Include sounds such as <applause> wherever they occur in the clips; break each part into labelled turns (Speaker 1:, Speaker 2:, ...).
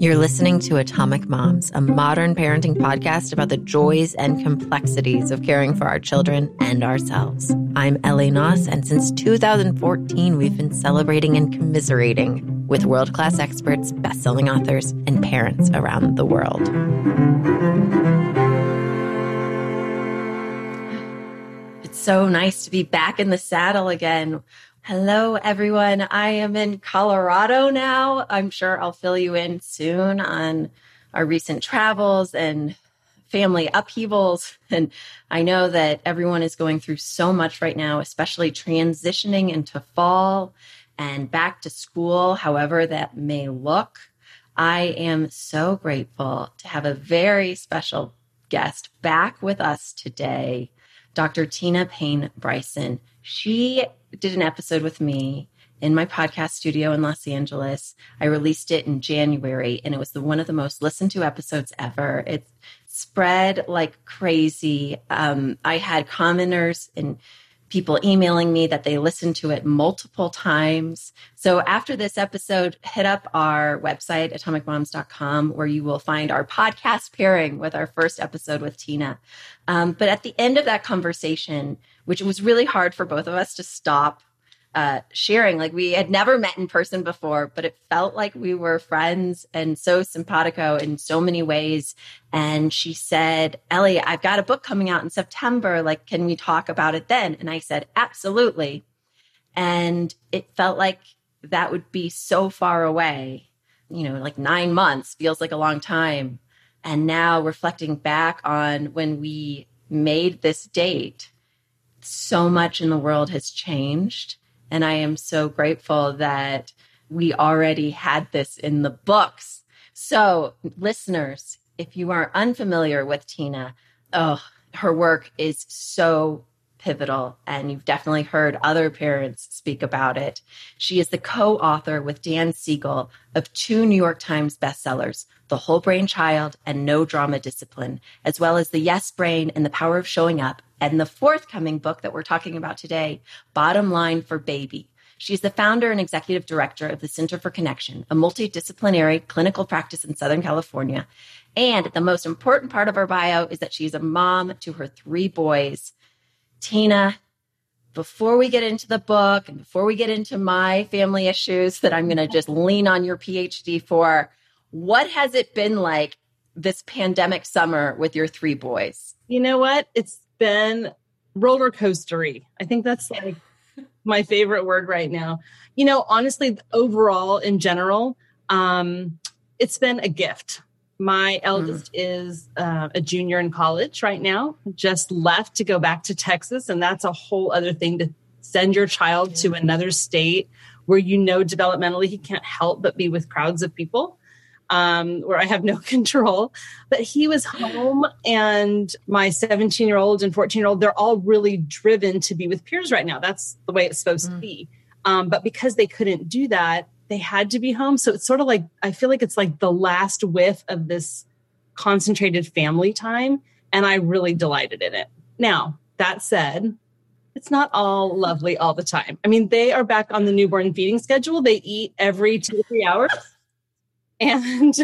Speaker 1: You're listening to Atomic Moms, a modern parenting podcast about the joys and complexities of caring for our children and ourselves. I'm Ellie Knaus, and since 2014, we've been celebrating and commiserating with world class experts, best selling authors, and parents around the world. It's so nice to be back in the saddle again Hello, everyone. I am in Colorado now. I'm sure I'll fill you in soon on our recent travels and family upheavals. <laughs> And I know that everyone is going through so much right now, especially transitioning into fall and back to school, however that may look. I am so grateful to have a very special guest back with us today, Dr. Tina Payne Bryson. She did an episode with me in my podcast studio in Los Angeles. I released it in January and it was the one of the most listened to episodes ever. It spread like crazy. Um, I had commenters and people emailing me that they listened to it multiple times. So after this episode, hit up our website, atomicmoms.com, where you will find our podcast pairing with our first episode with Tina. Um, but at the end of that conversation, which was really hard for both of us to stop uh, sharing. Like we had never met in person before, but it felt like we were friends and so simpatico in so many ways. And she said, Ellie, I've got a book coming out in September. Like, can we talk about it then? And I said, absolutely. And it felt like that would be so far away. You know, like nine months feels like a long time. And now reflecting back on when we made this date, so much in the world has changed. And I am so grateful that we already had this in the books. So, listeners, if you are unfamiliar with Tina, oh, her work is so pivotal, and you've definitely heard other parents speak about it. She is the co author with Dan Siegel of two New York Times bestsellers, The Whole Brain Child and No Drama Discipline, as well as The Yes Brain and The Power of Showing Up, and the forthcoming book that we're talking about today, Bottom Line for Baby. She's the founder and executive director of the Center for Connection, a multidisciplinary clinical practice in Southern California. And the most important part of her bio is that she's a mom to her three boys Tina, before we get into the book and before we get into my family issues that I'm going to just lean on your PhD for, what has it been like this pandemic summer with your three boys?
Speaker 2: You know what? It's been roller coastery. I think that's like my favorite word right now. You know, honestly, overall in general, um, it's been a gift my eldest mm. is uh, a junior in college right now, just left to go back to Texas. And that's a whole other thing to send your child yeah. to another state where you know developmentally he can't help but be with crowds of people. Um, where I have no <laughs> control. But he was home, and my 17 year old and 14 year old, they're all really driven to be with peers right now. That's the way it's supposed mm. to be. Um, but because they couldn't do that, they had to be home. So it's sort of like, I feel like it's like the last whiff of this concentrated family time. And I really delighted in it. Now, that said, it's not all lovely all the time. I mean, they are back on the newborn feeding schedule. They eat every two to three hours. And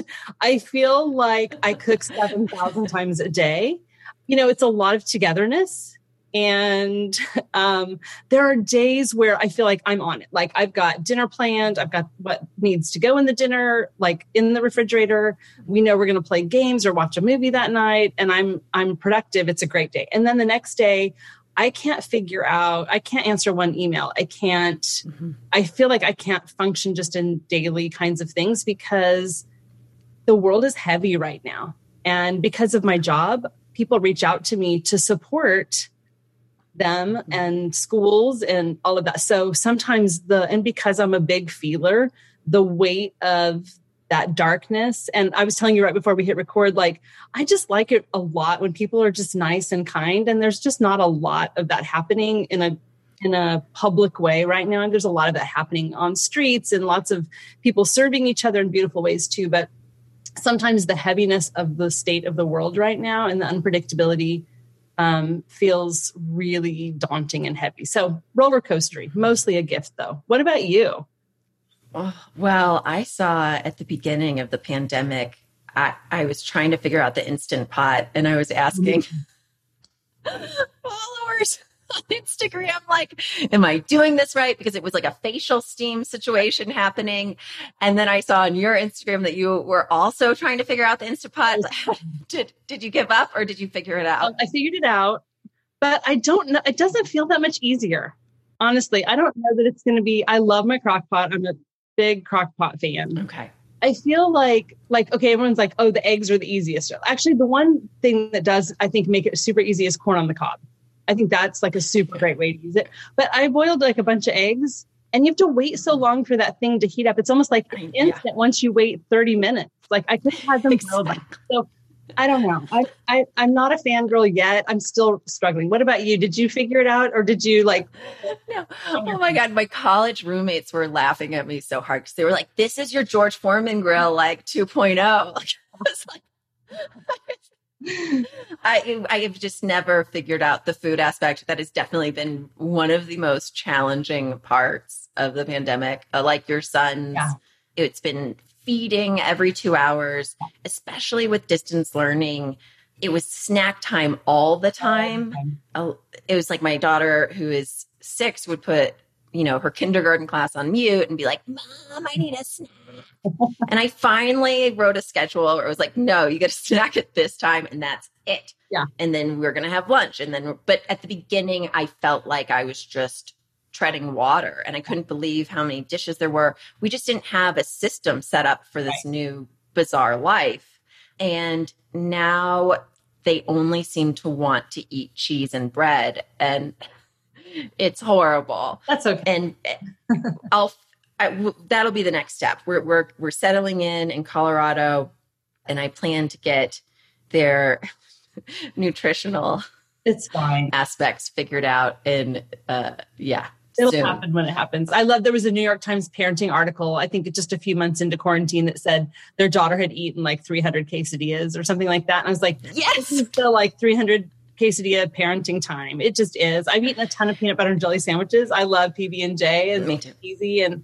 Speaker 2: I feel like I cook 7,000 times a day. You know, it's a lot of togetherness and <laughs> um, there are days where I feel like I'm on it. Like I've got dinner planned, I've got what needs to go in the dinner, like in the refrigerator. We know we're going to play games or watch a movie that night, and I'm I'm productive. It's a great day. And then the next day, I can't figure out. I can't answer one email. I can't. Mm-hmm. I feel like I can't function just in daily kinds of things because the world is heavy right now, and because of my job, people reach out to me to support them mm-hmm. and schools and all of that. So sometimes the, and because I'm a big feeler, the weight of that darkness. And I was telling you right before we hit record, like, I just like it a lot when people are just nice and kind. And there's just not a lot of that happening in a, in a public way right now. And there's a lot of that happening on streets and lots of people serving each other in beautiful ways too. But sometimes the heaviness of the state of the world right now and the unpredictability um, feels really daunting and heavy. So roller coastery, mostly a gift though. What about you?
Speaker 1: Oh, well, I saw at the beginning of the pandemic, I, I was trying to figure out the instant pot and I was asking <laughs> <laughs> followers on <laughs> Instagram, like, am I doing this right? Because it was like a facial steam situation happening. And then I saw on your Instagram that you were also trying to figure out the Instapot. Oh, <laughs> did did you give up or did you figure it out?
Speaker 2: I figured it out, but I don't know. It doesn't feel that much easier. Honestly, I don't know that it's going to be. I love my crock pot. I'm a big crock pot fan.
Speaker 1: Okay.
Speaker 2: I feel like like okay, everyone's like, oh, the eggs are the easiest. Actually, the one thing that does I think make it super easy is corn on the cob. I think that's like a super great way to use it. But I boiled like a bunch of eggs and you have to wait so long for that thing to heat up. It's almost like instant yeah. once you wait 30 minutes. Like I could have them exactly. So I don't know. I, I I'm not a fangirl yet. I'm still struggling. What about you? Did you figure it out or did you like <laughs>
Speaker 1: No. Oh my god, my college roommates were laughing at me so hard cuz they were like this is your George Foreman grill like 2.0. <laughs> Like I was like <laughs> <laughs> I I have just never figured out the food aspect. That has definitely been one of the most challenging parts of the pandemic. Uh, like your son's, yeah. it's been feeding every two hours, especially with distance learning. It was snack time all the time. It was like my daughter, who is six, would put you know her kindergarten class on mute and be like, "Mom, I need a snack." and I finally wrote a schedule where it was like, no, you get a snack at this time and that's it.
Speaker 2: Yeah.
Speaker 1: And then we're going to have lunch. And then, but at the beginning, I felt like I was just treading water and I couldn't believe how many dishes there were. We just didn't have a system set up for this right. new bizarre life. And now they only seem to want to eat cheese and bread. And it's horrible.
Speaker 2: That's okay.
Speaker 1: And I'll I, that'll be the next step. We're we're we're settling in in Colorado, and I plan to get their <laughs> nutritional
Speaker 2: it's fine
Speaker 1: aspects figured out. And uh, yeah,
Speaker 2: it'll soon. happen when it happens. I love there was a New York Times parenting article. I think just a few months into quarantine that said their daughter had eaten like 300 quesadillas or something like that. And I was like,
Speaker 1: yes,
Speaker 2: still like 300 quesadilla parenting time. It just is. I've eaten a ton of peanut butter and jelly sandwiches. I love PB and J and
Speaker 1: Me too.
Speaker 2: easy and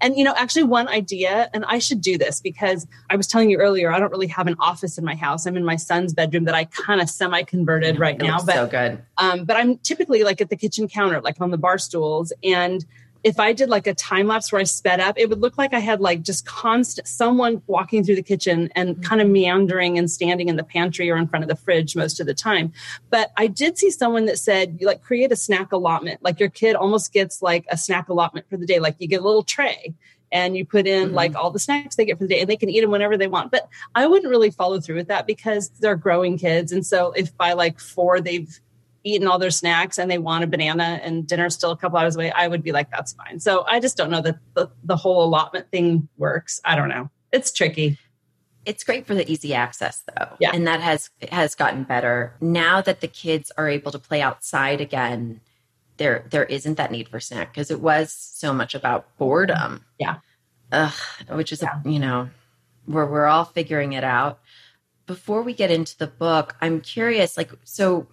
Speaker 2: and you know, actually one idea, and I should do this because I was telling you earlier, I don't really have an office in my house. I'm in my son's bedroom that I kind of semi converted right now.
Speaker 1: But so good.
Speaker 2: Um, but I'm typically like at the kitchen counter, like on the bar stools, and if I did like a time lapse where I sped up, it would look like I had like just constant someone walking through the kitchen and mm-hmm. kind of meandering and standing in the pantry or in front of the fridge most of the time. But I did see someone that said, like, create a snack allotment. Like your kid almost gets like a snack allotment for the day. Like you get a little tray and you put in mm-hmm. like all the snacks they get for the day and they can eat them whenever they want. But I wouldn't really follow through with that because they're growing kids. And so if by like four they've eaten all their snacks and they want a banana and dinner's still a couple hours away, I would be like, that's fine. So I just don't know that the, the whole allotment thing works. I don't know. It's tricky.
Speaker 1: It's great for the easy access though.
Speaker 2: Yeah.
Speaker 1: And that has has gotten better. Now that the kids are able to play outside again, there there isn't that need for snack because it was so much about boredom.
Speaker 2: Yeah.
Speaker 1: Ugh, which is yeah. you know, where we're all figuring it out. Before we get into the book, I'm curious, like so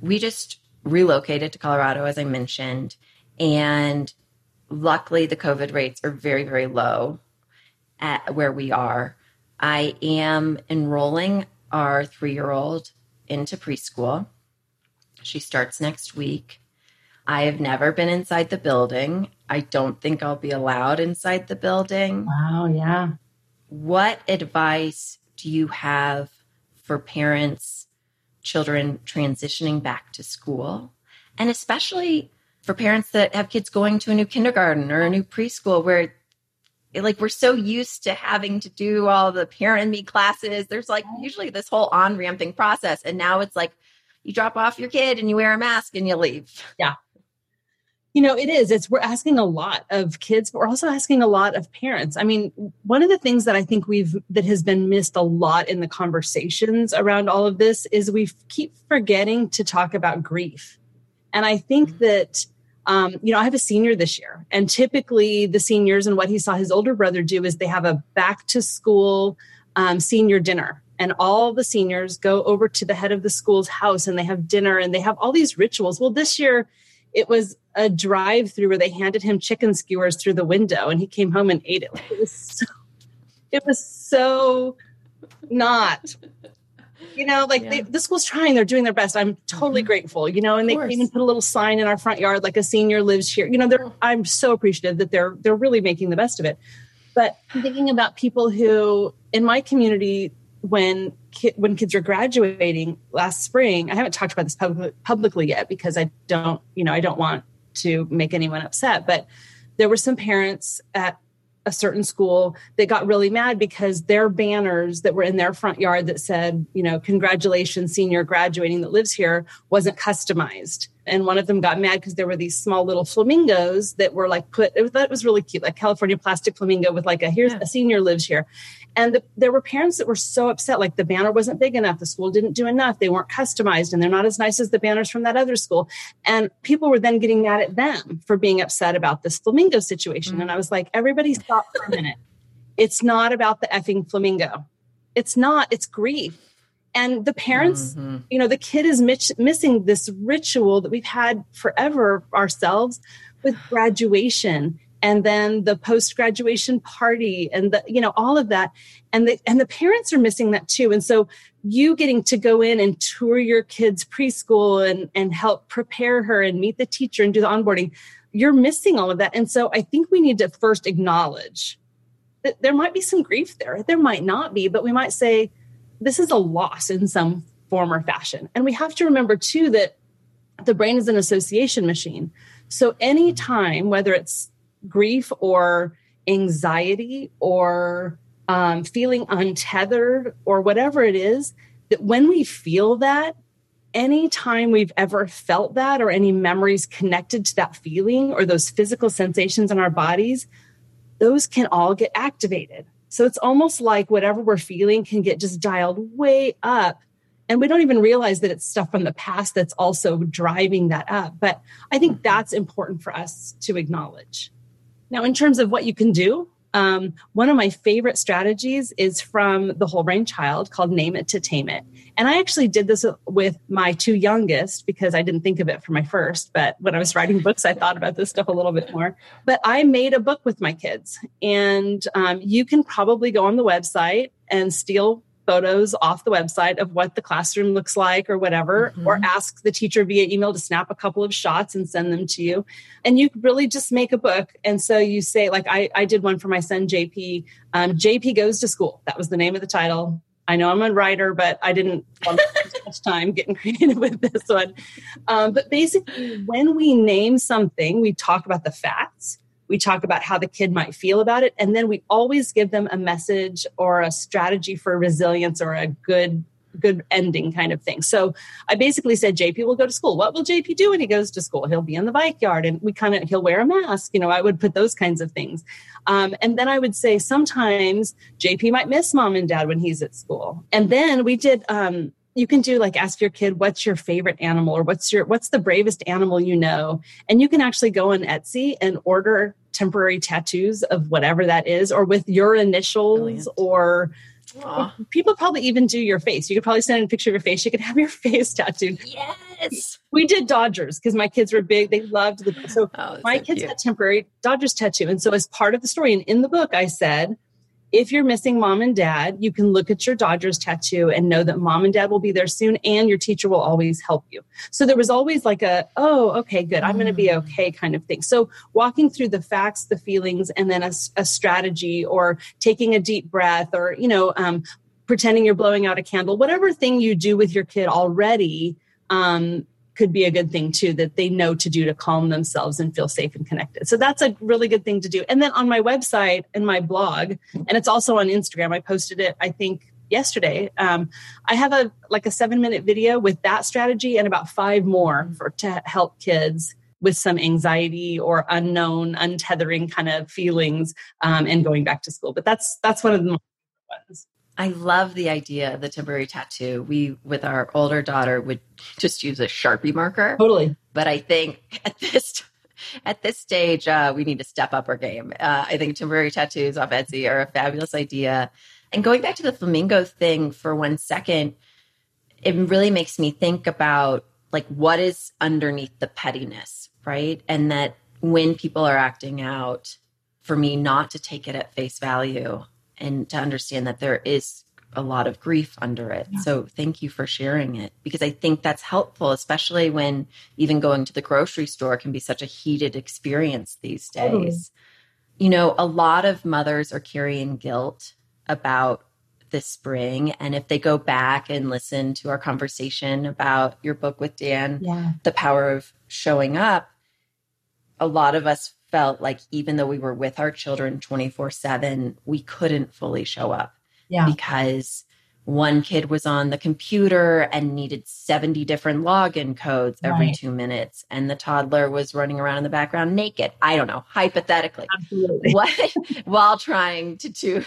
Speaker 1: we just relocated to Colorado, as I mentioned, and luckily the COVID rates are very, very low at where we are. I am enrolling our three year old into preschool. She starts next week. I have never been inside the building. I don't think I'll be allowed inside the building.
Speaker 2: Wow, yeah.
Speaker 1: What advice do you have for parents children transitioning back to school, and especially for parents that have kids going to a new kindergarten or a new preschool where like we're so used to having to do all the parent and me classes. There's like usually this whole on ramping process. And now it's like you drop off your kid and you wear a mask and you leave.
Speaker 2: Yeah you know it is. It's we're asking a lot of kids but we're also asking a lot of parents. I mean one of the things that i think we've that has been missed a lot in the conversations around all of this is we keep forgetting to talk about grief. And i think mm-hmm. that um, you know i have a senior this year and typically the seniors and what he saw his older brother do is they have a back to school um, senior dinner. And all the seniors go over to the head of the school's house and they have dinner and they have all these rituals. Well this year it was a drive through where they handed him chicken skewers through the window and he came home and ate it. It was so, it was so not you know, like yeah. they, the school's trying, they're doing their best. I'm totally mm-hmm. grateful, you know, and they even put a little sign in our front yard, like a senior lives here. You know, they're, I'm so appreciative that they're, they're really making the best of it. But thinking about people who in my community, when ki- when kids were graduating last spring, I haven't talked about this pub- publicly yet because I don't, you know, I don't want to make anyone upset. But there were some parents at a certain school that got really mad because their banners that were in their front yard that said, you know, congratulations, senior graduating that lives here wasn't customized. And one of them got mad because there were these small little flamingos that were like put, it was, that was really cute, like California plastic flamingo with like a, here's yeah. a senior lives here. And the, there were parents that were so upset, like the banner wasn't big enough, the school didn't do enough, they weren't customized, and they're not as nice as the banners from that other school. And people were then getting mad at them for being upset about this flamingo situation. Mm-hmm. And I was like, everybody stop for a minute. It's not about the effing flamingo. It's not, it's grief. And the parents, mm-hmm. you know, the kid is missing this ritual that we've had forever ourselves with graduation and then the post graduation party and the you know all of that. And the and the parents are missing that too. And so you getting to go in and tour your kids preschool and and help prepare her and meet the teacher and do the onboarding you're missing all of that. And so i think we need to first acknowledge that there might be some grief there. There might not be but we might say this is a loss in some form or fashion and we have to remember too that the brain is an association machine so any time, whether it's grief or anxiety or um, feeling untethered or whatever it is, that when we feel that, any time we've ever felt that or any memories connected to that feeling or those physical sensations in our bodies, those can all get activated. So it's almost like whatever we're feeling can get just dialed way up. And we don't even realize that it's stuff from the past that's also driving that up. But I think mm-hmm. that's important for us to acknowledge. Now, in terms of what you can do, um, one of my favorite strategies is from the Whole Brain Child called Name It to Tame It. And I actually did this with my two youngest because I didn't think of it for my first. But when I was writing books, I thought about this stuff a little bit more. But I made a book with my kids. And um, you can probably go on the website and steal photos off the website of what the classroom looks like or whatever, mm-hmm. or ask the teacher via email to snap a couple of shots and send them to you. And you really just make a book. And so you say, like, I, I did one for my son, JP. Um, JP Goes to School. That was the name of the title. I know I'm a writer, but I didn't want to spend too much time getting <laughs> creative with this one. Um, but basically, when we name something, we talk about the facts we talk about how the kid might feel about it. And then we always give them a message or a strategy for resilience or a good good ending kind of thing. So I basically said JP will go to school. What will JP do when he goes to school? He'll be in the bike yard and we kind of he'll wear a mask. You know, I would put those kinds of things. Um, and then I would say sometimes JP might miss mom and dad when he's at school. And then we did um, you can do like ask your kid what's your favorite animal? or what's your what's the bravest animal you know? And you can actually go on etsy and order temporary tattoos of whatever that is or with your initials Brilliant. or Aww. people probably even do your face. You could probably send a picture of your face. You could have your <laughs> face tattooed.
Speaker 1: Yes.
Speaker 2: We did dodgers because my kids were big. They loved the so oh, my so kids cute. had temporary dodgers tattoo. And so as part of the story and in the book i said if you're missing mom and dad, you can look at your Dodgers tattoo and know that mom and dad will be there soon and your teacher will always help you. So there was always like a, oh, okay, good, I'm going to be mm. okay kind of thing. So walking through the facts, the feelings, and then a, a strategy or taking a deep breath or, you know, um, pretending you're blowing out a candle, whatever thing you do with your kid already. Um, could be a good thing too that they know to do to calm themselves and feel safe and connected. So that's a really good thing to do. And then on my website and my blog, and it's also on Instagram, I posted it, I think yesterday um, i have a like a seven minute video with that strategy and about five more for to help kids with some anxiety or unknown untethering kind of feelings um, and going back to school but that's that's one of the ones
Speaker 1: I love the idea of the temporary tattoo. We, with our older daughter, would just use a Sharpie marker.
Speaker 2: Totally.
Speaker 1: But I think at this at this stage, uh, we need to step up our game. Uh, I think temporary tattoos off Etsy are a fabulous idea. And going back to the flamingo thing for one second, it really makes me think about like what is underneath the pettiness right? And that when people are acting out, for me not to take it at face value and to understand that there is a lot of grief under it. Yeah. So thank you for sharing it because I think that's helpful, especially when even going to the grocery store can be such a heated experience these days. Totally. You know, a lot of mothers are carrying guilt about this spring. And if they go back and listen to our conversation about your book with Dan, yeah. The Power of Showing Up, a lot of us felt like even though we were with our children 24 7, we couldn't fully show up. Yeah. Because one kid was on the computer and needed 70 different login codes every right. two minutes and the toddler was running around in the background naked i don't know hypothetically Absolutely. <laughs> What, while trying to do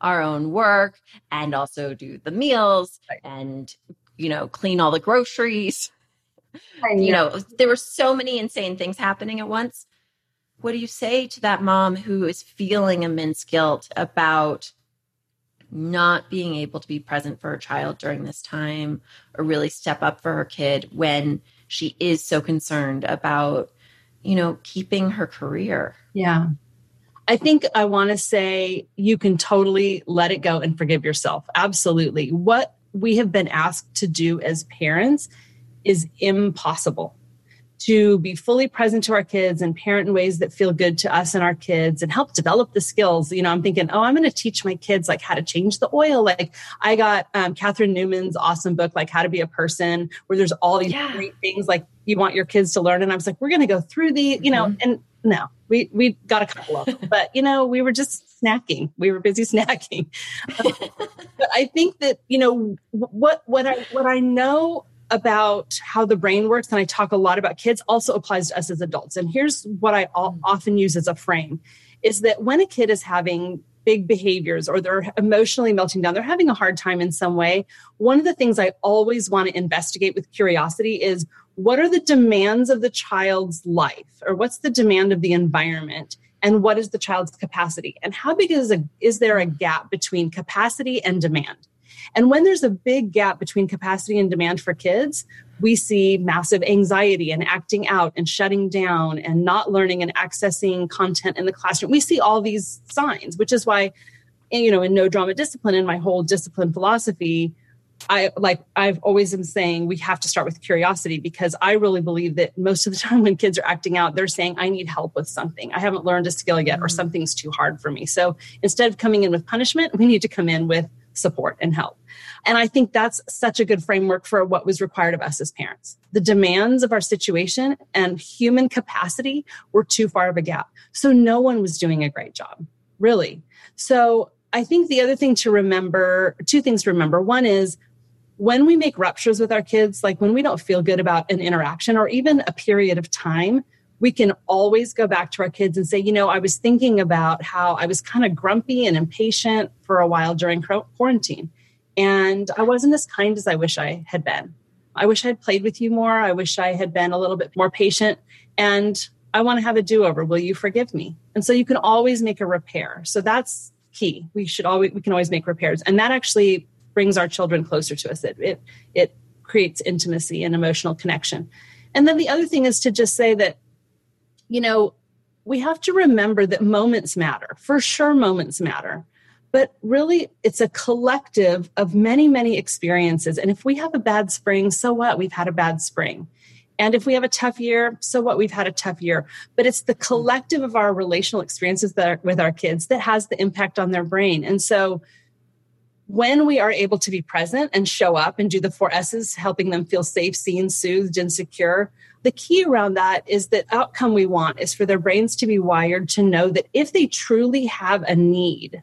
Speaker 1: our own work and also do the meals right. and you know clean all the groceries you know there were so many insane things happening at once what do you say to that mom who is feeling immense guilt about not being able to be present for her child during this time or really step up for her kid when she is so concerned about, you know, keeping her career.
Speaker 2: Yeah. I think I want to say you can totally let it go and forgive yourself. Absolutely. What we have been asked to do as parents is impossible to be fully present to our kids and parent in ways that feel good to us and our kids and help develop the skills. You know, I'm thinking, oh, I'm going to teach my kids like how to change the oil. Like I got um, Catherine Newman's awesome book, like How to Be a Person, where there's all these yeah. great things like you want your kids to learn. And I was like, we're going to go through the, you know, mm-hmm. and no, we we got a couple of them, <laughs> but you know, we were just snacking. We were busy <laughs> snacking. but I think that you know what what I what I know about how the brain works, and I talk a lot about kids, also applies to us as adults. And here's what I mm. often use as a frame is that when a kid is having big behaviors or they're emotionally melting down, they're having a hard time in some way, one of the things I always want to investigate with curiosity is what are the demands of the child's life or what's the demand of the environment? And what is the child's capacity? And how big is a, is there a gap between capacity and demand? And when there's a big gap between capacity and demand for kids, we see massive anxiety and acting out and shutting down and not learning and accessing content in the classroom. We see all these signs, which is why, you know, in no drama discipline, in my whole discipline philosophy, I like I've always been saying we have to start with curiosity because I really believe that most of the <laughs> time when kids are acting out, they're saying, I need help with something. I haven't learned a skill yet, or mm-hmm. something's too hard for me. So instead of coming in with punishment, we need to come in with support and help. And I think that's such a good framework for what was required of us as parents. The demands of our situation and human capacity were too far of a gap. So no one was doing a great job, really. So I think the other thing to remember, two things to remember. One is when we make ruptures with our kids, like when we don't feel good about an interaction or even a period of time, we can always go back to our kids and say, you know, I was thinking about how I was kind of grumpy and impatient for a while during quarantine. And I wasn't as kind as I wish I had been. I wish I had played with you more. I wish I had been a little bit more patient. And I want to have a do over. Will you forgive me? And so you can always make a repair. So that's key. We should always, we can always make repairs. And that actually brings our children closer to us. It, it, it creates intimacy and emotional connection. And then the other thing is to just say that you know, we have to remember that moments matter. For sure, moments matter. But really, it's a collective of many, many experiences. And if we have a bad spring, so what? We've had a bad spring. And if we have a tough year, so what? We've had a tough year. But it's the collective of our relational experiences that are, with our kids that has the impact on their brain. And so, when we are able to be present and show up and do the four S's, helping them feel safe, seen, soothed, and secure, the key around that is that outcome we want is for their brains to be wired to know that if they truly have a need,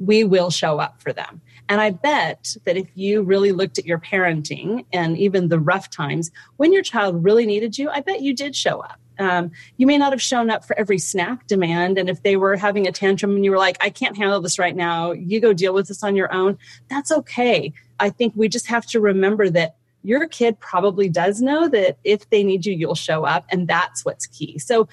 Speaker 2: we will show up for them. And I bet that if you really looked at your parenting and even the rough times when your child really needed you, I bet you did show up. Um, you may not have shown up for every snack demand. And if they were having a tantrum and you were like, I can't handle this right now, you go deal with this on your own, that's okay. I think we just have to remember that your kid probably does know that if they need you, you'll show up. And that's what's key. So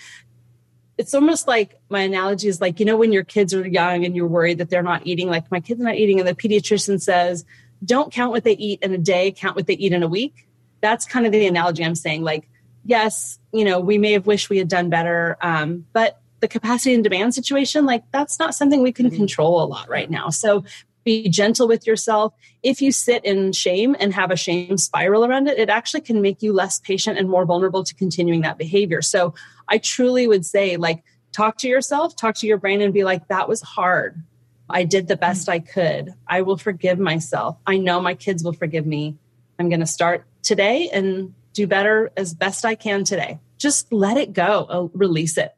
Speaker 2: it's almost like my analogy is like, you know, when your kids are young and you're worried that they're not eating, like my kid's not eating, and the pediatrician says, don't count what they eat in a day, count what they eat in a week. That's kind of the analogy I'm saying. Like, yes, you know, we may have wished we had done better, um, but the capacity and demand situation, like that's not something we can mm-hmm. control a lot right now. So be gentle with yourself. If you sit in shame and have a shame spiral around it, it actually can make you less patient and more vulnerable to continuing that behavior. So I truly would say, like, talk to yourself, talk to your brain, and be like, that was hard. I did the best I could. I will forgive myself. I know my kids will forgive me. I'm going to start today and do better as best I can today. Just let it go, uh, release it.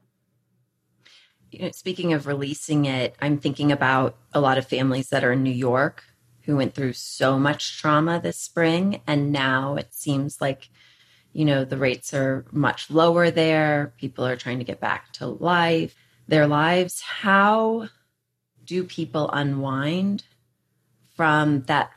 Speaker 1: You know, speaking of releasing it, I'm thinking about a lot of families that are in New York who went through so much trauma this spring. And now it seems like, you know, the rates are much lower there. People are trying to get back to life, their lives. How do people unwind from that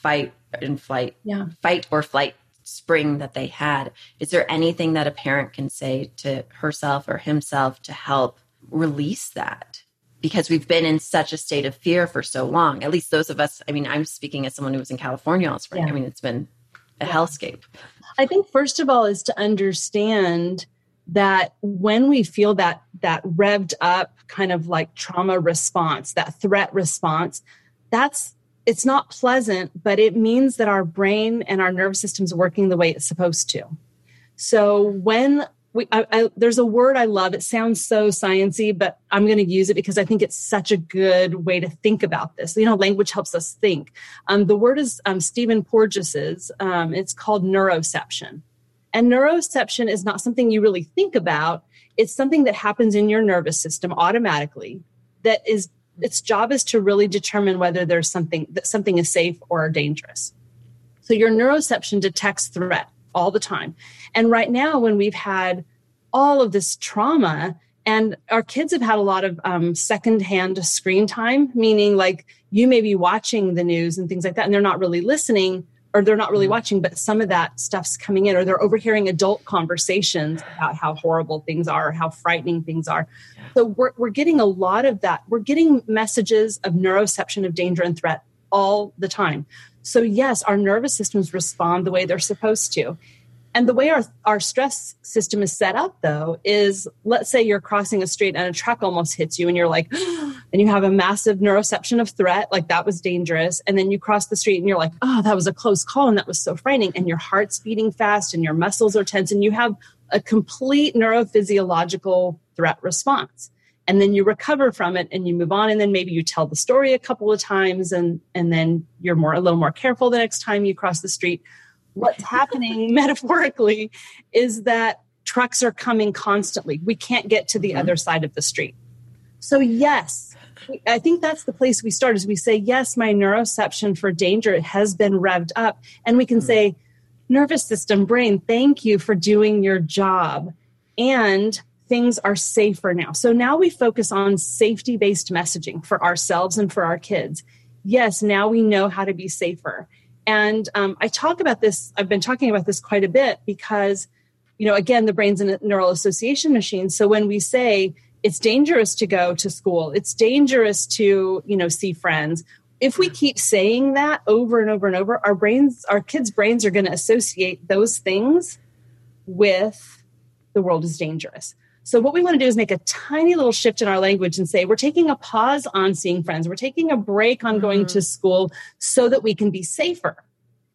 Speaker 1: fight and flight,
Speaker 2: yeah.
Speaker 1: fight or flight spring that they had? Is there anything that a parent can say to herself or himself to help release that? Because we've been in such a state of fear for so long. At least those of us, I mean, I'm speaking as someone who was in California all spring. Yeah. I mean, it's been a yeah. hellscape.
Speaker 2: I think first of all is to understand that when we feel that that revved up kind of like trauma response that threat response that's it's not pleasant but it means that our brain and our nervous system's working the way it's supposed to so when we, I, I, there's a word I love. It sounds so sciency, but I'm going to use it because I think it's such a good way to think about this. You know, language helps us think. Um, the word is um, Stephen Porges's. Um, it's called neuroception. And neuroception is not something you really think about. It's something that happens in your nervous system automatically that is its job is to really determine whether there's something that something is safe or dangerous. So your neuroception detects threat all the time. And right now when we've had all of this trauma and our kids have had a lot of um, secondhand screen time, meaning like you may be watching the news and things like that, and they're not really listening or they're not really mm-hmm. watching, but some of that stuff's coming in, or they're overhearing adult conversations about how horrible things are, or how frightening things are. So we're, we're getting a lot of that. We're getting messages of neuroception of danger and threat all the time. So, yes, our nervous systems respond the way they're supposed to. And the way our, our stress system is set up, though, is let's say you're crossing a street and a truck almost hits you, and you're like, <gasps> and you have a massive neuroception of threat, like that was dangerous. And then you cross the street and you're like, oh, that was a close call and that was so frightening. And your heart's beating fast and your muscles are tense, and you have a complete neurophysiological threat response. And then you recover from it and you move on. And then maybe you tell the story a couple of times and, and then you're more a little more careful the next time you cross the street what's happening <laughs> metaphorically is that trucks are coming constantly. We can't get to the mm-hmm. other side of the street. So, yes, I think that's the place we start is we say, yes, my neuroception for danger has been revved up. And we can mm-hmm. say, nervous system, brain, thank you for doing your job. And things are safer now. So now we focus on safety based messaging for ourselves and for our kids. Yes, now we know how to be safer. And um, I talk about this, I've been talking about this quite a bit because, you know, again, the brain's a neural association machine. So when we say it's dangerous to go to school, it's dangerous to, you know, see friends, if we keep saying that over and over and over, our brains, our kids' brains are going to associate those things with the world is dangerous. So, what we want to do is make a tiny little shift in our language and say, we're taking a pause on seeing friends. We're taking a break on going mm-hmm. to school so that we can be safer.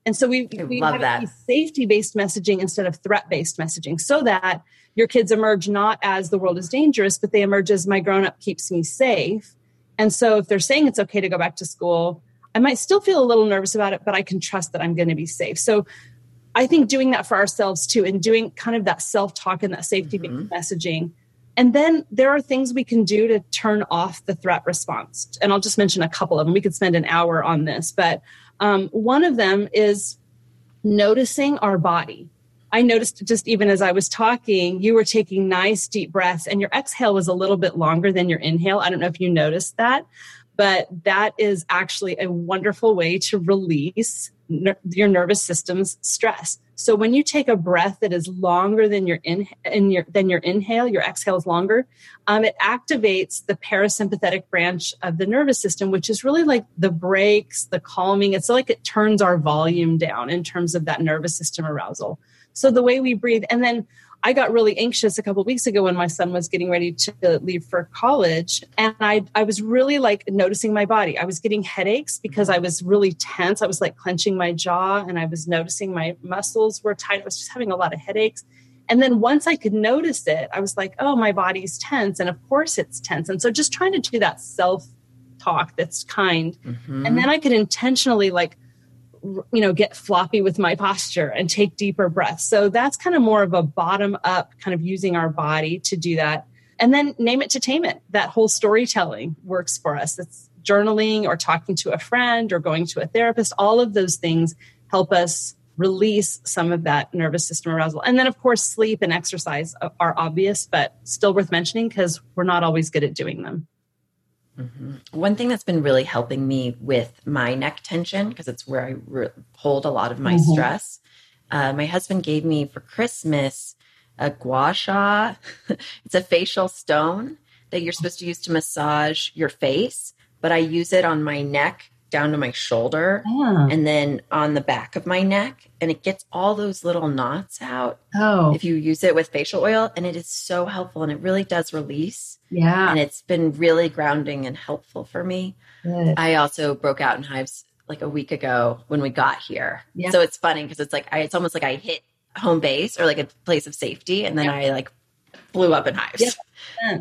Speaker 2: And so we, I we
Speaker 1: love that.
Speaker 2: safety based messaging instead of threat based messaging so that your kids emerge not as the world is dangerous, but they emerge as my grown up keeps me safe. And so if they're saying it's okay to go back to school, I might still feel a little nervous about it, but I can trust that I'm going to be safe. So I think doing that for ourselves too, and doing kind of that self talk and that safety mm-hmm. messaging. And then there are things we can do to turn off the threat response. And I'll just mention a couple of them. We could spend an hour on this, but um, one of them is noticing our body. I noticed just even as I was talking, you were taking nice deep breaths, and your exhale was a little bit longer than your inhale. I don't know if you noticed that, but that is actually a wonderful way to release ner- your nervous system's stress. So when you take a breath that is longer than your in, in your than your inhale, your exhale is longer. Um, it activates the parasympathetic branch of the nervous system, which is really like the brakes, the calming. It's like it turns our volume down in terms of that nervous system arousal. So the way we breathe, and then I got really anxious a couple weeks ago when my son was getting ready to leave for college. And I, I was really like noticing my body. I was getting headaches because I was really tense. I was like clenching my jaw and I was noticing my muscles were tight. I was just having a lot of headaches. And then once I could notice it, I was like, oh, my body's tense. And of course it's tense. And so just trying to do that self talk that's kind. Mm-hmm. And then I could intentionally like you know get floppy with my posture and take deeper breaths. So that's kind of more of a bottom up kind of using our body to do that. And then name it to tame it. That whole storytelling works for us. It's journaling or talking to a friend or going to a therapist. All of those things help us release some of that nervous system arousal. And then of course sleep and exercise are obvious but still worth mentioning because we're not always good at doing them
Speaker 1: Mm-hmm. One thing that's been really helping me with my neck tension, because it's where I re- hold a lot of my mm-hmm. stress, uh, my husband gave me for Christmas a gua sha. <laughs> it's a facial stone that you're supposed to use to massage your face, but I use it on my neck down to my shoulder yeah. and then on the back of my neck and it gets all those little knots out
Speaker 2: oh
Speaker 1: if you use it with facial oil and it is so helpful and it really does release
Speaker 2: yeah
Speaker 1: and it's been really grounding and helpful for me Good. i also broke out in hives like a week ago when we got here yeah. so it's funny because it's like I, it's almost like i hit home base or like a place of safety and then yeah. i like blew up in hives
Speaker 2: yeah.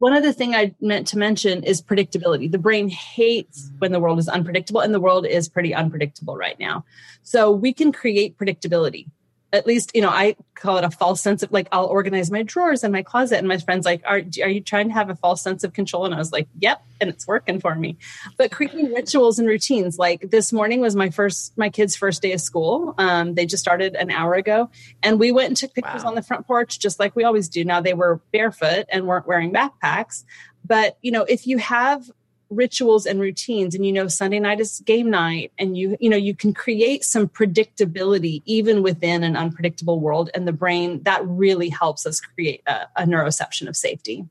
Speaker 2: One other thing I meant to mention is predictability. The brain hates when the world is unpredictable, and the world is pretty unpredictable right now. So we can create predictability at least you know i call it a false sense of like i'll organize my drawers and my closet and my friends like are, are you trying to have a false sense of control? And i was like yep and it's working for me. But creating rituals and routines like this morning was my first my kids first day of school. Um, they just started an hour ago and we went and took pictures wow. on the front porch just like we always do. Now they were barefoot and weren't wearing backpacks but you know if you have rituals and routines. And you know sunday night is game night and you you know you can create some predictability even within an unpredictable world. And the brain that really helps us create a, a neuroception of safety.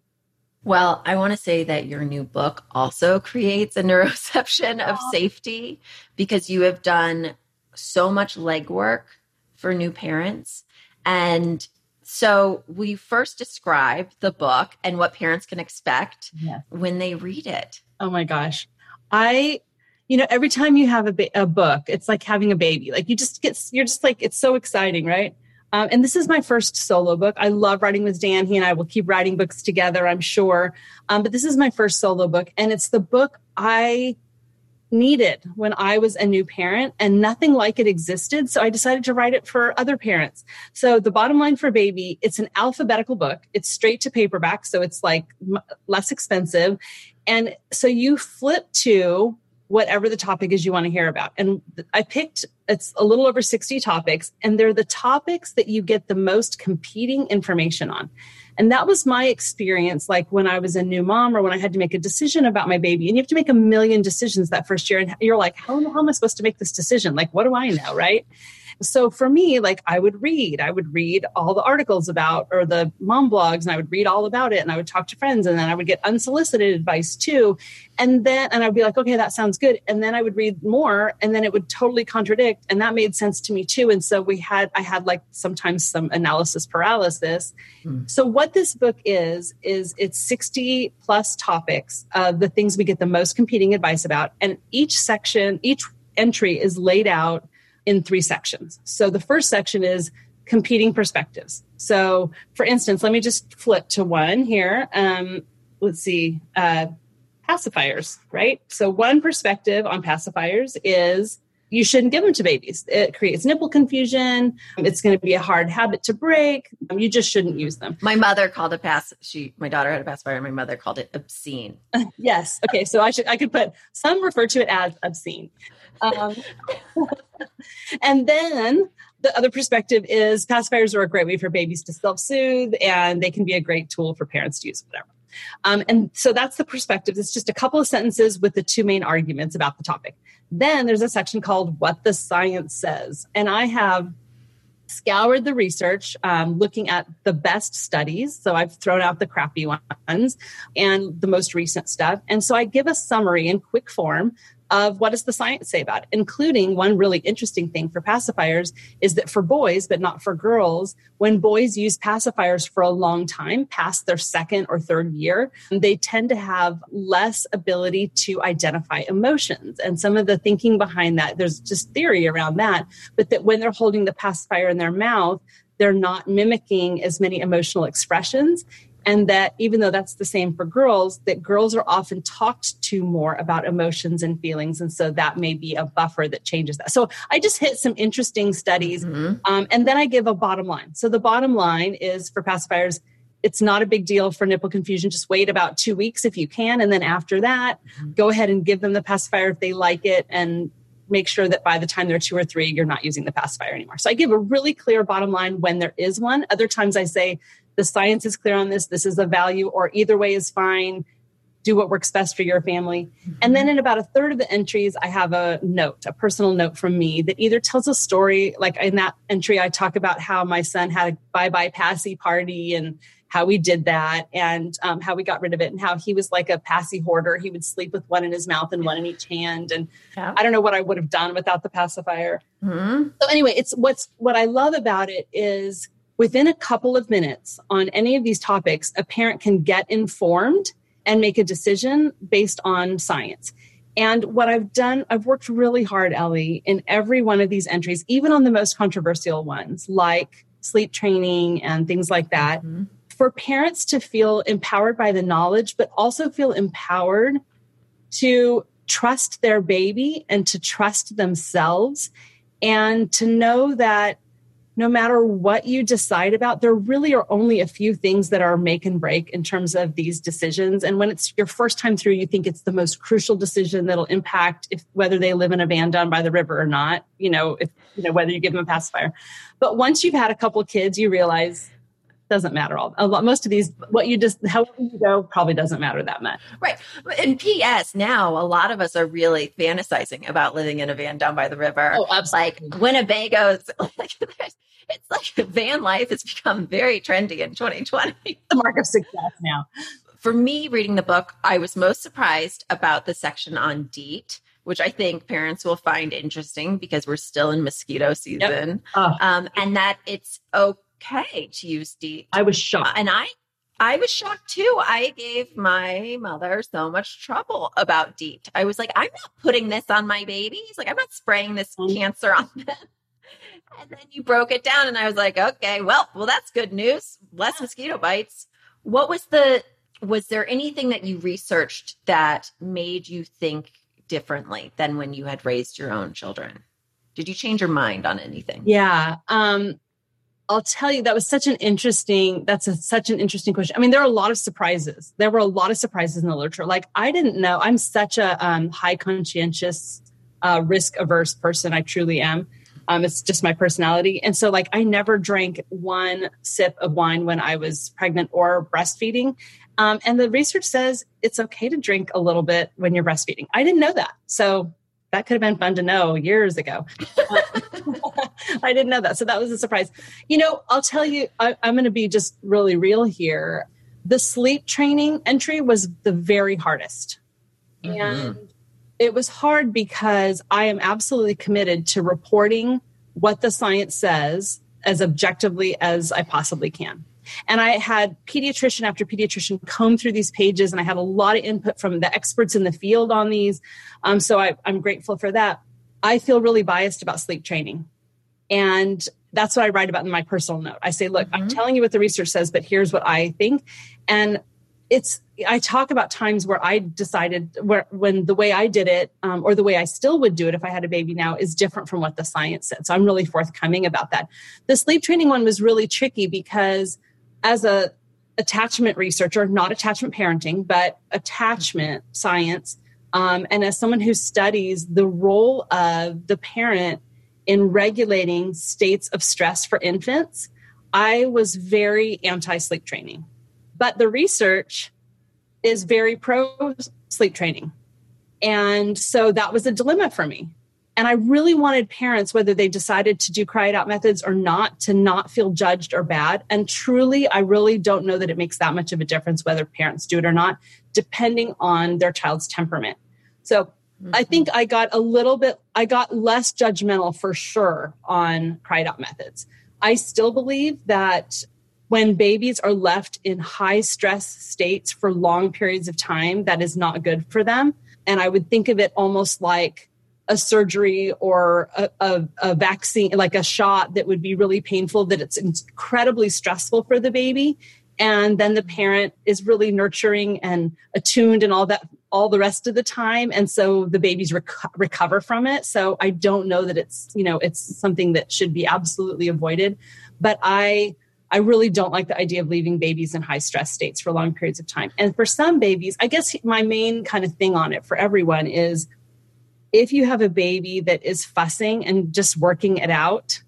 Speaker 1: Well i want to say that your new book also creates a <laughs> neuroception of safety because you have done so much legwork for new parents. And so we first describe the book and what parents can expect yes. when they read it.
Speaker 2: Oh my gosh. I, you know, every time you have a, ba- a book, it's like having a baby. Like you just get, you're just like, it's so exciting, right? Um, and this is my first solo book. I love writing with Dan. He and I will keep writing books together, I'm sure. Um, but this is my first solo book. And it's the book I needed when I was a new parent and nothing like it existed. So I decided to write it for other parents. So the bottom line for baby, it's an alphabetical book. It's straight to paperback. So it's like less expensive. And so you flip to whatever the topic is you want to hear about. And I picked, it's a little over 60 topics, and they're the topics that you get the most competing information on. And that was my experience, like when I was a new mom or when I had to make a decision about my baby. And you have to make a million decisions that first year. And you're like, how, how am I supposed to make this decision? Like, what do I know? Right. So for me, like I would read, I would read all the articles about or the mom blogs and I would read all about it and I would talk to friends and then I would get unsolicited advice too. And then, and I'd be like, okay, that sounds good. And then I would read more and then it would totally contradict. And that made sense to me too. And so we had, I had like sometimes some analysis paralysis. Hmm. So what this book is, is it's 60 plus topics of the things we get the most competing advice about. And each section, each entry is laid out in three sections. So the first section is competing perspectives. So, for instance, let me just flip to one here. Um, let's see, uh, pacifiers, right? So, one perspective on pacifiers is you shouldn't give them to babies. It creates nipple confusion. It's going to be a hard habit to break. You just shouldn't use them.
Speaker 1: My mother called a pass. She, my daughter had a pacifier, and my mother called it obscene. <laughs>
Speaker 2: yes. Okay. So I should, I could put some refer to it as obscene. Um, and then the other perspective is pacifiers are a great way for babies to self soothe, and they can be a great tool for parents to use, whatever. Um, and so that's the perspective. It's just a couple of sentences with the two main arguments about the topic. Then there's a section called What the Science Says. And I have scoured the research um, looking at the best studies. So I've thrown out the crappy ones and the most recent stuff. And so I give a summary in quick form of what does the science say about it, including one really interesting thing for pacifiers is that for boys, but not for girls, when boys use pacifiers for a long time, past their second or third year, they tend to have less ability to identify emotions. And some of the thinking behind that, there's just theory around that, but that when they're holding the pacifier in their mouth, they're not mimicking as many emotional expressions and that even though that's the same for girls that girls are often talked to more about emotions and feelings and so that may be a buffer that changes that so i just hit some interesting studies mm-hmm. um, and then i give a bottom line so the bottom line is for pacifiers it's not a big deal for nipple confusion just wait about two weeks if you can and then after that mm-hmm. go ahead and give them the pacifier if they like it and make sure that by the time they're two or three, you're not using the pacifier anymore. So I give a really clear bottom line when there is one. Other times I say, the science is clear on this, this is a value, or either way is fine. Do what works best for your family. And then in about a third of the entries, I have a note, a personal note from me that either tells a story. Like in that entry, I talk about how my son had a bye bye passy party and how we did that and um, how we got rid of it and how he was like a passy hoarder. He would sleep with one in his mouth and one in each hand. And yeah. I don't know what I would have done without the pacifier. Mm-hmm. So anyway, it's what's what I love about it is within a couple of minutes on any of these topics, a parent can get informed and make a decision based on science. And what I've done, I've worked really hard, Ellie, in every one of these entries, even on the most controversial ones like sleep training and things like that. Mm-hmm for parents to feel empowered by the knowledge, but also feel empowered to trust their baby and to trust themselves and to know that no matter what you decide about, there really are only a few things that are make and break in terms of these decisions. And when it's your first time through, you think it's the most crucial decision that'll impact if whether they live in a van down by the river or not, you know, if you know, whether you give them a pacifier. But once you've had a couple kids, you realize doesn't matter all a lot most of these what you just however you go probably doesn't matter that much
Speaker 1: right and ps now a lot of us are really fantasizing about living in a van down by the river
Speaker 2: oh absolutely.
Speaker 1: like winnebago's <laughs> like it's like van life has become very trendy in 2020
Speaker 2: the mark of success now
Speaker 1: for me reading the book i was most surprised about the section on DEET which I think parents will find interesting because we're still in mosquito season, yep. oh. um, and that it's okay okay to use DEET.
Speaker 2: I was shocked.
Speaker 1: And I I was shocked too. I gave my mother so much trouble about DEET. I was like, I'm not putting this on my babies. Like, I'm not spraying this mm-hmm. cancer on them. <laughs> And then you broke it down, and I was like, okay, well, well, that's good news. Less mosquito bites. What was the? Was there anything that you researched that made you think differently than when you had raised your own children? Did you change your mind on anything?
Speaker 2: Yeah. Um, I'll tell you that was such an interesting that's a, such an interesting question. I mean, there are a lot of surprises. There were a lot of surprises in the literature. Like I didn't know. I'm such a um, high conscientious, uh, risk averse person. I truly am. Um, it's just my personality. And so, like, I never drank one sip of wine when I was pregnant or breastfeeding. Um, and the research says it's okay to drink a little bit when you're breastfeeding. I didn't know that. So that could have been fun to know years ago. <laughs> <laughs> I didn't know that. So that was a surprise. You know, I'll tell you, I, I'm going to be just really real here. The sleep training entry was the very hardest. Mm-hmm. And it was hard because I am absolutely committed to reporting what the science says as objectively as I possibly can. And I had pediatrician after pediatrician comb through these pages, and I had a lot of input from the experts in the field on these. Um, so I, I'm grateful for that. I feel really biased about sleep training. And that's what I write about in my personal note. I say, look, mm-hmm. I'm telling you what the research says, but here's what I think. And it's, I talk about times where I decided where, when the way I did it, um, or the way I still would do it if I had a baby now, is different from what the science said. So I'm really forthcoming about that. The sleep training one was really tricky because as a attachment researcher, not attachment parenting, but attachment science, um, and as someone who studies the role of the parent in regulating states of stress for infants, I was very anti sleep training. But the research is very pro sleep training. And so that was a dilemma for me. And I really wanted parents, whether they decided to do cry it out methods or not, to not feel judged or bad. And truly, I really don't know that it makes that much of a difference whether parents do it or not, depending on their child's temperament. So Mm-hmm. I think I got a little bit, I got less judgmental for sure on cried out methods. I still believe that when babies are left in high stress states for long periods of time, that is not good for them. And I would think of it almost like a surgery or a, a, a, vaccine, like a shot that would be really painful, that it's incredibly stressful for the baby. And then the parent is really nurturing and attuned and all that, all the rest of the time. And so the babies rec- recover from it. So I don't know that it's, you know, it's something that should be absolutely avoided. But I, I really don't like the idea of leaving babies in high stress states for long periods of time. And for some babies, I guess my main kind of thing on it for everyone is if you have a baby that is fussing and just working it out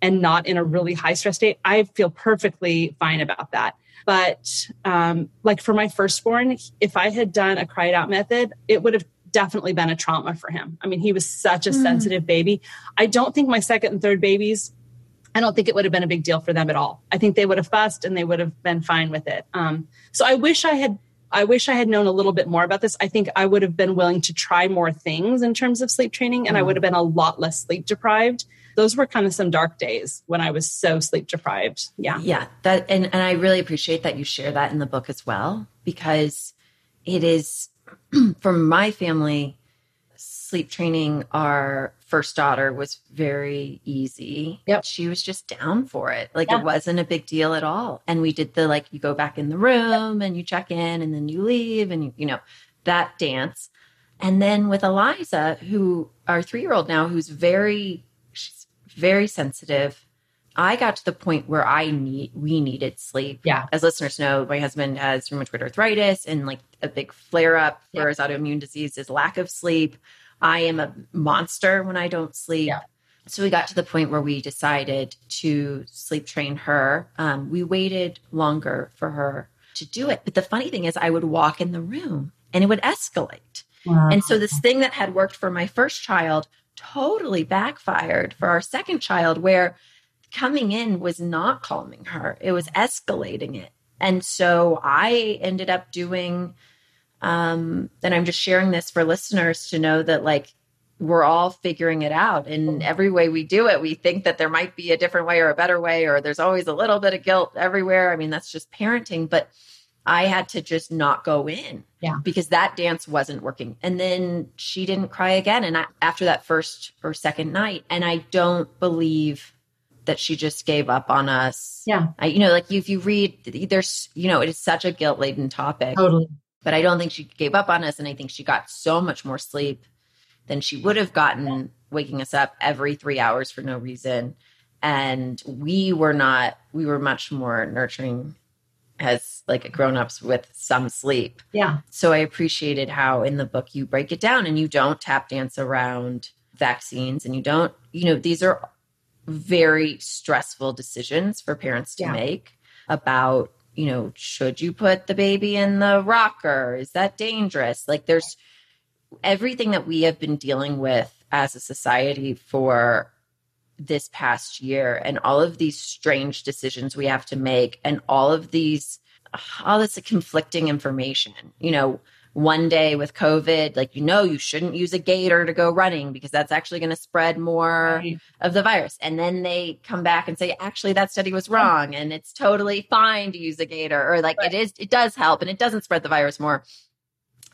Speaker 2: and not in a really high stress state, I feel perfectly fine about that. But um, like for my firstborn, if I had done a cried out method, it would have definitely been a trauma for him. I mean, he was such a mm. sensitive baby. I don't think my second and third babies I don't think it would have been a big deal for them at all. I think they would have fussed and they would have been fine with it. Um, so I wish I had I wish I had known a little bit more about this. I think I would have been willing to try more things in terms of sleep training and mm. I would have been a lot less sleep deprived. Those were kind of some dark days when I was so sleep deprived. Yeah.
Speaker 1: Yeah. That and, and I really appreciate that you share that in the book as well, because it is <clears throat> for my family, sleep training, our first daughter was very easy.
Speaker 2: Yep.
Speaker 1: She was just down for it. Like yeah. it wasn't a big deal at all. And we did the like you go back in the room yep. and you check in and then you leave and you, you know, that dance. And then with Eliza, who our three year old now, who's very very sensitive. I got to the point where I need we needed sleep.
Speaker 2: Yeah.
Speaker 1: As listeners know, my husband has rheumatoid arthritis and like a big flare up for yep. his autoimmune disease is lack of sleep. I am a monster when I don't sleep.
Speaker 2: Yeah.
Speaker 1: So we got to the point where we decided to sleep train her. Um, we waited longer for her to do it. But the funny thing is, I would walk in the room and it would escalate. Wow. And so this thing that had worked for my first child totally backfired for our second child, where coming in was not calming her, it was escalating it. And so I ended up doing um, and I'm just sharing this for listeners to know that like we're all figuring it out. And every way we do it, we think that there might be a different way or a better way, or there's always a little bit of guilt everywhere. I mean, that's just parenting. But I had to just not go in.
Speaker 2: Yeah.
Speaker 1: Because that dance wasn't working. And then she didn't cry again. And I, after that first or second night, and I don't believe that she just gave up on us.
Speaker 2: Yeah.
Speaker 1: I, you know, like if you read, there's, you know, it is such a guilt laden topic.
Speaker 2: Totally.
Speaker 1: But I don't think she gave up on us. And I think she got so much more sleep than she would have gotten waking us up every three hours for no reason. And we were not, we were much more nurturing as like grown ups with some sleep.
Speaker 2: Yeah.
Speaker 1: So I appreciated how in the book you break it down and you don't tap dance around vaccines and you don't, you know, these are very stressful decisions for parents to yeah. make about you know, should you put the baby in the rocker? Is that dangerous? Like there's everything that we have been dealing with as a society for this past year and all of these strange decisions we have to make and all of these all this conflicting information. You know, one day with COVID, like, you know, you shouldn't use a gaiter to go running because that's actually going to spread more right. of the virus. And then they come back and say, actually, that study was wrong and it's totally fine to use a gaiter or like right. it is, it does help and it doesn't spread the virus more.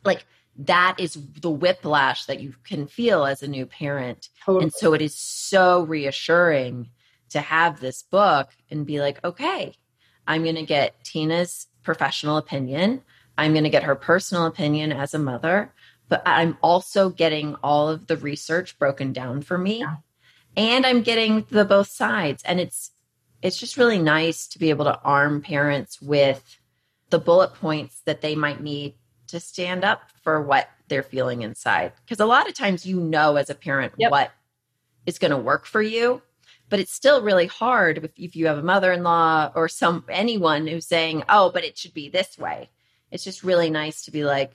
Speaker 1: Like, that is the whiplash that you can feel as a new parent. Totally. And so it is so reassuring to have this book and be like, okay, I'm going to get Tina's professional opinion. I'm going to get her personal opinion as a mother, but I'm also getting all of the research broken down for me. Yeah. And I'm getting the both sides. And it's it's just really nice to be able to arm parents with the bullet points that they might need to stand up for what they're feeling inside. Because a lot of times you know as a parent yep. what is going to work for you, but it's still really hard if, if you have a mother-in-law or some anyone who's saying, "Oh, but it should be this way." it's just really nice to be like,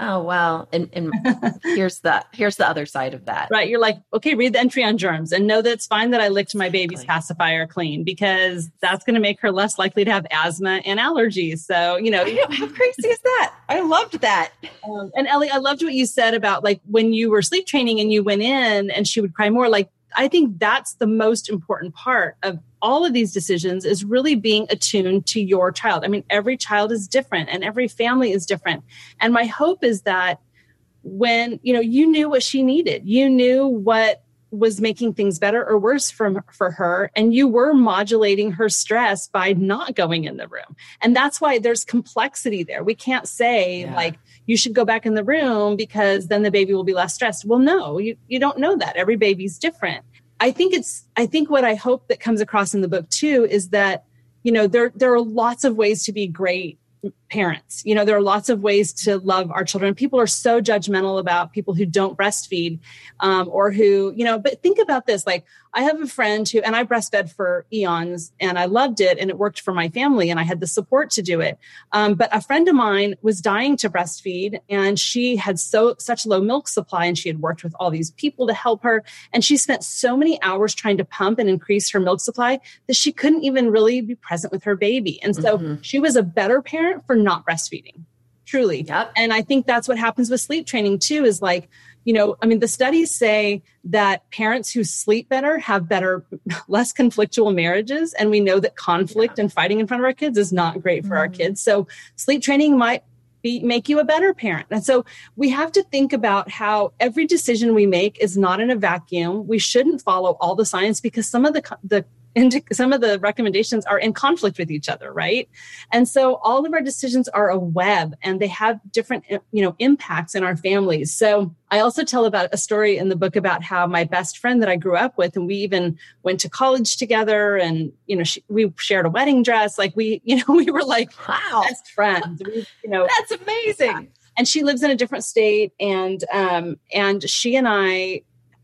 Speaker 1: Oh well, and, and <laughs> here's the here's the other side of that.
Speaker 2: Right, you're like, okay, read the entry on germs and know that it's fine that I licked my baby's pacifier clean because that's going to make her less likely to have asthma and allergies. So you know,
Speaker 1: how crazy is that? I loved that.
Speaker 2: Um, and Ellie, I loved what you said about like when you were sleep training and you went in and she would cry more. Like I think that's the most important part of all of these decisions is really being attuned to your child. I mean, every child is different and every family is different. And my hope is that when, you know, you knew what she needed, you knew what was making things better or worse for, for her and you were modulating her stress by not going in the room and that's why there's complexity there we can't say yeah. like you should go back in the room because then the baby will be less stressed well no you, you don't know that every baby's different I think it's, I think what I hope that comes across in the book too is that, you know, there, there are lots of ways to be great parents. You know, there are lots of ways to love our children. People are so judgmental about people who don't breastfeed um, or who, you know, but think about this like, I have a friend who, and I breastfed for eons and I loved it and it worked for my family and I had the support to do it. Um, but a friend of mine was dying to breastfeed and she had so, such low milk supply and she had worked with all these people to help her. And she spent so many hours trying to pump and increase her milk supply that she couldn't even really be present with her baby. And so mm-hmm. she was a better parent for not breastfeeding truly. Yep. And I think that's what happens with sleep training too is like you know, I mean, the studies say that parents who sleep better have better, <laughs> less conflictual marriages. And we know that conflict yeah. and fighting in front of our kids is not great for mm-hmm. our kids. So sleep training might be, make you a better parent. And so we have to think about how every decision we make is not in a vacuum. We shouldn't follow all the science because some of the, the and some of the recommendations are in conflict with each other right? And so all of our decisions are a web and they have different you know impacts in our families. So i also tell about a story in the book about how my best friend that i grew up with and we even went to college together and you know she, we shared a wedding dress. Like we <laughs> you know we were like wow. best friends. We, you know
Speaker 1: that's amazing. Yeah.
Speaker 2: and she lives in a different state and um and she and i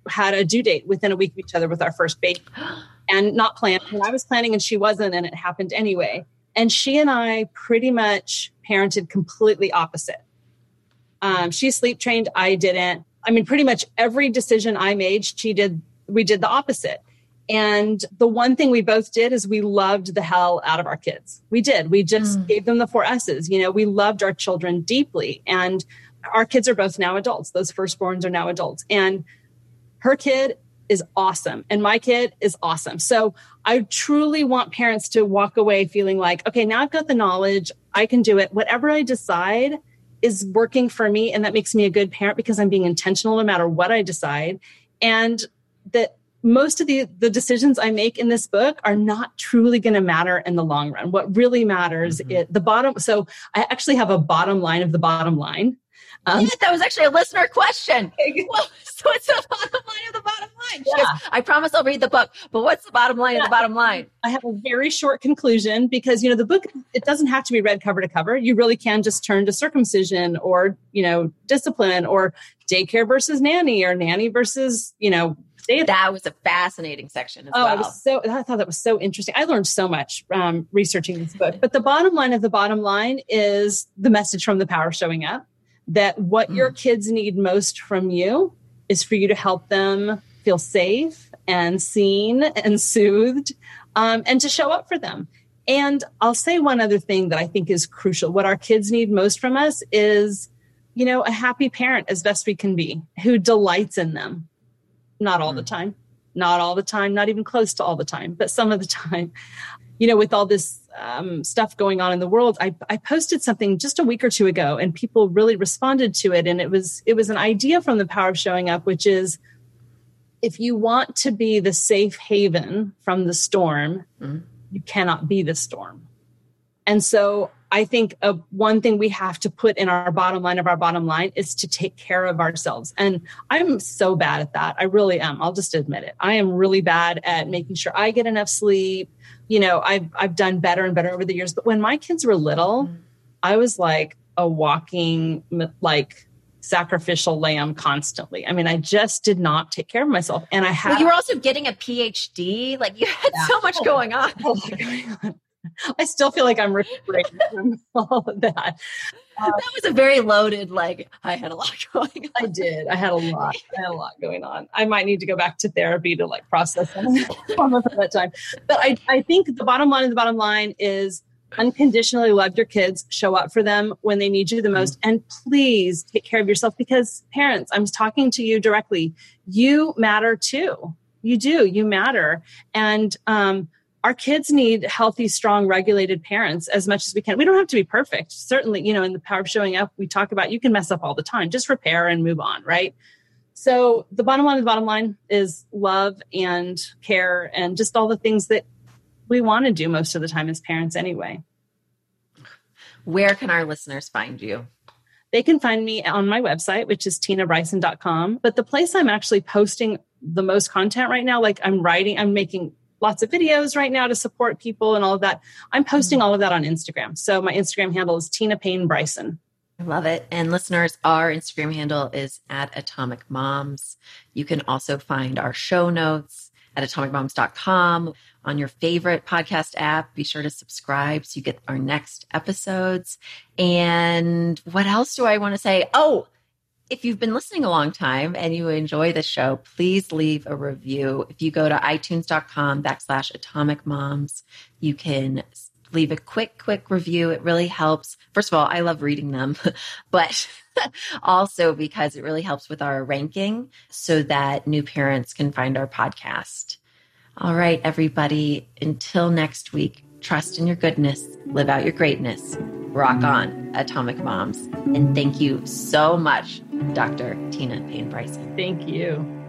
Speaker 2: had a due date within a week of each other with our first baby <gasps> and not planned. And I was planning and she wasn't, and it happened anyway. And she and I pretty much parented completely opposite. Um, she sleep trained, I didn't. I mean, pretty much every decision I made, she did, we did the opposite. And the one thing we both did is we loved the hell out of our kids. We did. We just mm. gave them the four S's. You know, we loved our children deeply. And our kids are both now adults. Those firstborns are now adults. And her kid is awesome and my kid is awesome. So I truly want parents to walk away feeling like, okay, now I've got the knowledge, I can do it. Whatever I decide is working for me and that makes me a good parent because I'm being intentional no matter what I decide. And that most of the, the decisions I make in this book are not truly going to matter in the long run. What really matters mm-hmm. is the bottom. So I actually have a bottom line of the bottom line.
Speaker 1: Um, yeah, that was actually a listener question. <laughs> well, so what's the bottom line of the bottom line? Yeah. Goes, I promise I'll read the book, but what's the bottom line yeah. of the bottom line?
Speaker 2: I have a very short conclusion because, you know, the book, it doesn't have to be read cover to cover. You really can just turn to circumcision or, you know, discipline or daycare versus nanny or nanny versus, you know,
Speaker 1: that was a fascinating section as
Speaker 2: oh,
Speaker 1: well.
Speaker 2: I was so I thought that was so interesting. I learned so much um, researching this book. But the bottom line of the bottom line is the message from the power showing up that what mm. your kids need most from you is for you to help them feel safe and seen and soothed um, and to show up for them. And I'll say one other thing that I think is crucial. What our kids need most from us is, you know, a happy parent as best we can be who delights in them. Not all mm. the time, not all the time, not even close to all the time, but some of the <laughs> time. You know, with all this um, stuff going on in the world, I, I posted something just a week or two ago, and people really responded to it. And it was it was an idea from the power of showing up, which is if you want to be the safe haven from the storm, mm-hmm. you cannot be the storm. And so I think uh, one thing we have to put in our bottom line of our bottom line is to take care of ourselves. And I'm so bad at that. I really am. I'll just admit it. I am really bad at making sure I get enough sleep, you know, I've I've done better and better over the years. But when my kids were little, mm. I was like a walking like sacrificial lamb constantly. I mean, I just did not take care of myself. And I had
Speaker 1: well, you were also getting a PhD. Like you had yeah. so much oh, going on. <laughs>
Speaker 2: I still feel like I'm recuperating <laughs> from all of that.
Speaker 1: that was a very loaded, like, I had a lot <laughs> going on.
Speaker 2: I did. I had a lot. I had a lot going on. I might need to go back to therapy to like process from that time. But I, I think the bottom line of the bottom line is unconditionally love your kids, show up for them when they need you the most, and please take care of yourself because parents, I'm talking to you directly. You matter too. You do. You matter. And, um, our kids need healthy, strong, regulated parents as much as we can. We don't have to be perfect. Certainly, you know, in the power of showing up, we talk about you can mess up all the time. Just repair and move on, right? So the bottom line of the bottom line is love and care and just all the things that we want to do most of the time as parents anyway.
Speaker 1: Where can our listeners find you?
Speaker 2: They can find me on my website, which is tinabryson.com. But the place I'm actually posting the most content right now, like I'm writing, I'm making lots of videos right now to support people and all of that. I'm posting mm-hmm. all of that on Instagram. So my Instagram handle is Tina Payne Bryson.
Speaker 1: I love it. And listeners, our Instagram handle is at Atomic Moms. You can also find our show notes at atomicmoms.com on your favorite podcast app. Be sure to subscribe so you get our next episodes. And what else do I want to say? Oh, if you've been listening a long time and you enjoy the show, please leave a review. If you go to itunes.com backslash atomic moms, you can leave a quick, quick review. It really helps. First of all, I love reading them, <laughs> but <laughs> also because it really helps with our ranking so that new parents can find our podcast. All right, everybody, until next week, trust in your goodness, live out your greatness, rock on, Atomic Moms. And thank you so much, Dr. Tina Payne Bryson.
Speaker 2: Thank you.